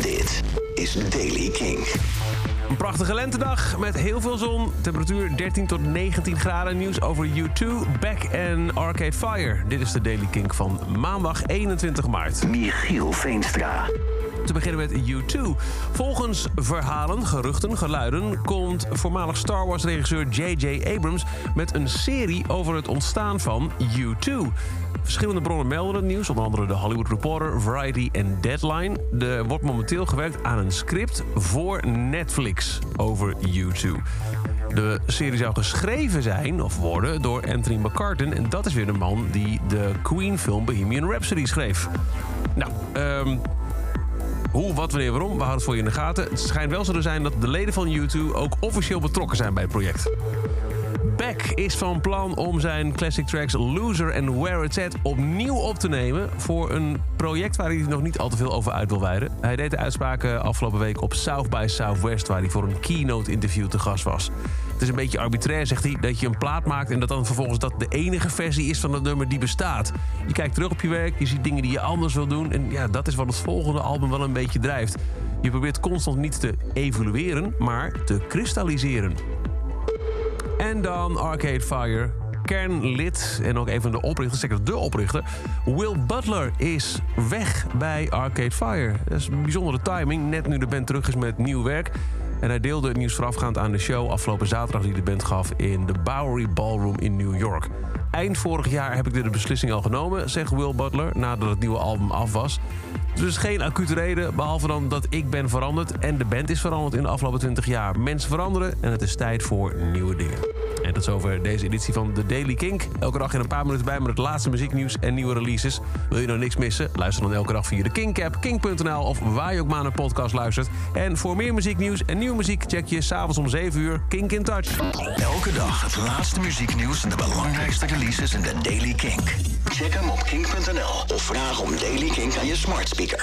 Dit is Daily King. Een prachtige lentedag met heel veel zon. Temperatuur 13 tot 19 graden. Nieuws over U2, Back en Arcade Fire. Dit is de Daily Kink van maandag 21 maart. Michiel Veenstra. Te beginnen met U2. Volgens verhalen, geruchten, geluiden... komt voormalig Star Wars-regisseur J.J. Abrams... met een serie over het ontstaan van U2. Verschillende bronnen melden het nieuws, onder andere de Hollywood Reporter, Variety en Deadline. Er wordt momenteel gewerkt aan een script voor Netflix over U2. De serie zou geschreven zijn, of worden, door Anthony McCartan. En dat is weer de man die de Queen-film Bohemian Rhapsody schreef. Nou, ehm... Hoe, wat, wanneer, waarom, we houden het voor je in de gaten. Het schijnt wel zo te zijn dat de leden van U2 ook officieel betrokken zijn bij het project. Beck is van plan om zijn classic tracks Loser en Where It's At opnieuw op te nemen voor een project waar hij nog niet al te veel over uit wil wijden. Hij deed de uitspraken afgelopen week op South by Southwest waar hij voor een keynote interview te gast was. Het is een beetje arbitrair, zegt hij, dat je een plaat maakt en dat dan vervolgens dat de enige versie is van het nummer die bestaat. Je kijkt terug op je werk, je ziet dingen die je anders wil doen en ja, dat is wat het volgende album wel een beetje drijft. Je probeert constant niet te evolueren, maar te kristalliseren. En dan Arcade Fire. Kernlid en ook een van de oprichters, zeker de oprichter, Will Butler is weg bij Arcade Fire. Dat is een bijzondere timing, net nu de band terug is met nieuw werk. En hij deelde het nieuws voorafgaand aan de show afgelopen zaterdag die de band gaf in de Bowery Ballroom in New York. Eind vorig jaar heb ik de beslissing al genomen, zegt Will Butler, nadat het nieuwe album af was. Dus geen acute reden, behalve dan dat ik ben veranderd en de band is veranderd in de afgelopen 20 jaar. Mensen veranderen en het is tijd voor nieuwe dingen. En tot zover deze editie van The Daily Kink. Elke dag in een paar minuten bij met het laatste muzieknieuws en nieuwe releases. Wil je nou niks missen? Luister dan elke dag via de Kink-app, kink.nl of waar je ook maar naar podcast luistert. En voor meer muzieknieuws en nieuwe muziek check je s'avonds om 7 uur Kink in Touch. Elke dag het laatste muzieknieuws en de belangrijkste releases in de Daily Kink. Check hem op kink.nl of vraag om Daily Kink aan je smart speaker.